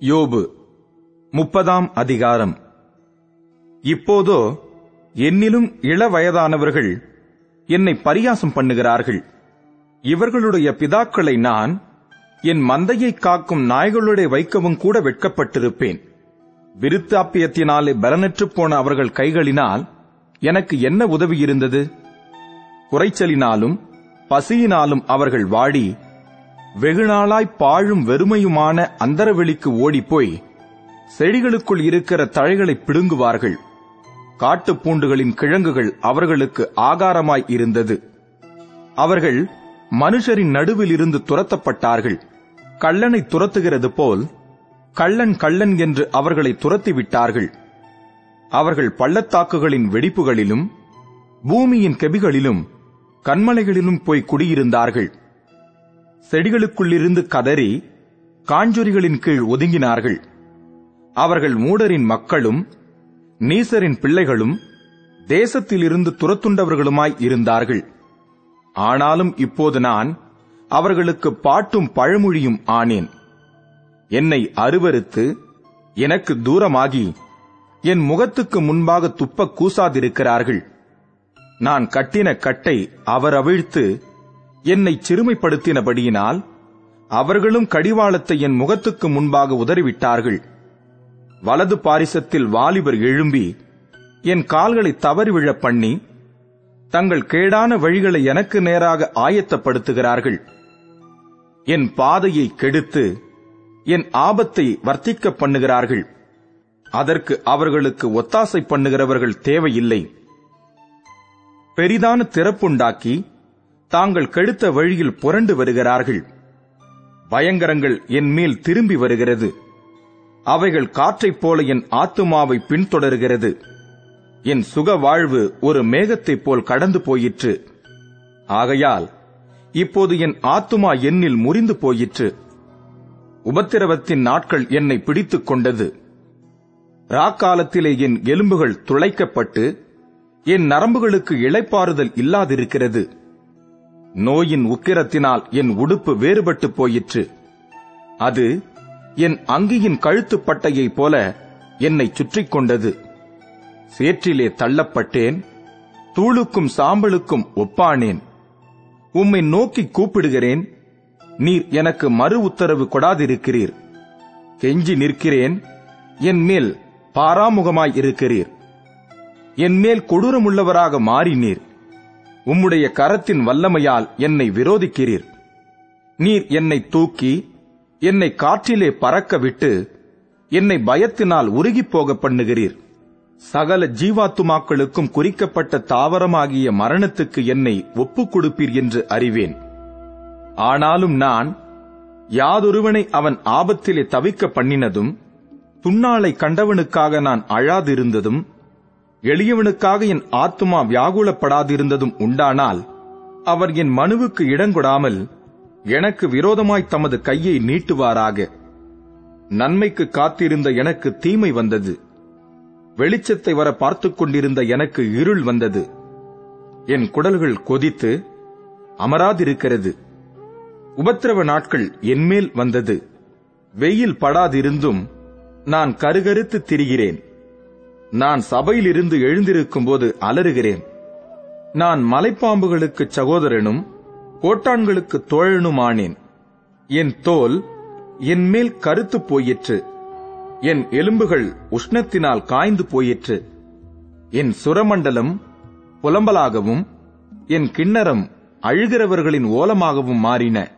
யோபு முப்பதாம் அதிகாரம். இப்போதோ என்னிலும் இள வயதானவர்கள் என்னை பரியாசம் பண்ணுகிறார்கள். இவர்களுடைய பிதாக்களை நான் என் மந்தையை காக்கும் நாய்களுடைய வைக்கவும் கூட வெட்கப்பட்டிருப்பேன். விருத்தாப்பியத்தினாலே பலனற்றுப் போன அவர்கள் கைகளினால் எனக்கு என்ன உதவி இருந்தது குறைச்சலினாலும் பசியினாலும் அவர்கள் வாடி வெகுநாளாய் பாழும் வெறுமையுமான அந்தரவெளிக்கு ஓடிப்போய் செடிகளுக்குள் இருக்கிற தழைகளை பிடுங்குவார்கள். காட்டுப் பூண்டுகளின் கிழங்குகள் அவர்களுக்கு ஆகாரமாய் இருந்தது. அவர்கள் மனுஷரின் நடுவில் இருந்து துரத்தப்பட்டார்கள். கள்ளனை துரத்துகிறது போல் கள்ளன் கள்ளன் என்று அவர்களை துரத்திவிட்டார்கள். அவர்கள் பள்ளத்தாக்குகளின் வெடிப்புகளிலும் பூமியின் கெபிகளிலும் கண்மலைகளிலும் போய் குடியிருந்தார்கள். செடிகளுக்குள்ளிருந்து கதறி காஞ்சொரிகளின் கீழ் ஒதுங்கினார்கள். அவர்கள் மூடரின் மக்களும் நீசரின் பிள்ளைகளும் தேசத்திலிருந்து துரத்துண்டவர்களுமாய் இருந்தார்கள். ஆனாலும் இப்போது நான் அவர்களுக்கு பாட்டும் பழமொழியும் ஆனேன். என்னை அருவருத்து எனக்கு தூரமாகி என் முகத்துக்கு முன்பாக துப்ப கூசாதிருக்கிறார்கள். நான் கட்டின கட்டை அவர் அவிழ்த்து என்னை சிறுமைப்படுத்தினபடியினால் அவர்களும் கடிவாளத்தை என் முகத்துக்கு முன்பாக உதறிவிட்டார்கள். வலது பாரிசத்தில் வாலிபர் எழும்பி என் கால்களை தவறி விழப் பண்ணி தங்கள் கேடான வழிகளை எனக்கு நேராக ஆயத்தப்படுத்துகிறார்கள். என் பாதையை கெடுத்து என் ஆபத்தை வர்த்திக்க பண்ணுகிறார்கள். அதற்கு அவர்களுக்கு ஒத்தாசை பண்ணுகிறவர்கள் தேவையில்லை. பெரிதான திறப்புண்டாக்கி தாங்கள் கெடுத்த வழியில் புரண்டு வருகிறார்கள். பயங்கரங்கள் என் மேல் திரும்பி வருகிறது. அவைகள் காற்றைப் போல என் ஆத்துமாவை பின்தொடர்கிறது. என் சுக வாழ்வு ஒரு மேகத்தைப் போல் கடந்து போயிற்று. ஆகையால் இப்போது என் ஆத்துமா என்னில் முறிந்து போயிற்று. உபத்திரவத்தின் நாட்கள் என்னை பிடித்துக் கொண்டது. ராக்காலத்திலே என் எலும்புகள் துளைக்கப்பட்டு என் நரம்புகளுக்கு இளைப்பாறுதல் இல்லாதிருக்கிறது. நோயின் உக்கிரத்தினால் என் உடுப்பு வேறுபட்டு போயிற்று. அது என் அங்கியின் கழுத்துப் பட்டையைப் போல என்னை சுற்றிக் கொண்டது. சேற்றிலே தள்ளப்பட்டேன் தூளுக்கும் சாம்பலுக்கும் ஒப்பானேன். உம்மை நோக்கி கூப்பிடுகிறேன் நீர் எனக்கு மறு உத்தரவு கொடாதிருக்கிறீர். கெஞ்சி நிற்கிறேன் என் மேல் பாராமுகமாய் இருக்கிறீர். என் மேல் கொடூரமுள்ளவராக மாறினீர். உம்முடைய கரத்தின் வல்லமையால் என்னை விரோதிக்கிறீர். நீர் என்னை தூக்கி என்னை காற்றிலே பறக்க விட்டு என்னை பயத்தினால் உருகிப் போக பண்ணுகிறீர். சகல ஜீவாத்துமாக்களுக்கும் குறிக்கப்பட்ட தாவரமாகிய மரணத்துக்கு என்னை ஒப்புக் கொடுப்பீர் என்று அறிவேன். ஆனாலும் நான் யாதொருவனை அவன் ஆபத்திலே தவிக்க பண்ணினதும் துண்ணாளை கண்டவனுக்காக நான் அழாதிருந்ததும் எளியவனுக்காக என் ஆத்துமா வியாகுலப்படாதிருந்ததும் உண்டானால் அவர் என் மனுவுக்கு இடங்கொடாமல் எனக்கு விரோதமாய் தமது கையை நீட்டுவாராக. நன்மைக்கு காத்திருந்த எனக்கு தீமை வந்தது. வெளிச்சத்தை வர பார்த்துக் கொண்டிருந்த எனக்கு இருள் வந்தது. என் குடல்கள் கொதித்து அமராதிருக்கிறது. உபத்திரவ நாட்கள் என்மேல் வந்தது. வெயில் படாதிருந்தும் நான் கருகருத்து திரிகிறேன். நான் சபையிலிருந்து எழுந்திருக்கும் போது அலறுகிறேன். நான் மலைப்பாம்புகளுக்கு சகோதரனும் கோட்டான்களுக்கு தோழனுமானேன். என் தோல் என் மேல் கருத்து போயிற்று. என் எலும்புகள் உஷ்ணத்தினால் காய்ந்து போயிற்று. என் சுரமண்டலம் புலம்பலாகவும் என் கிண்ணறம் அழுகிறவர்களின் ஓலமாகவும் மாறின.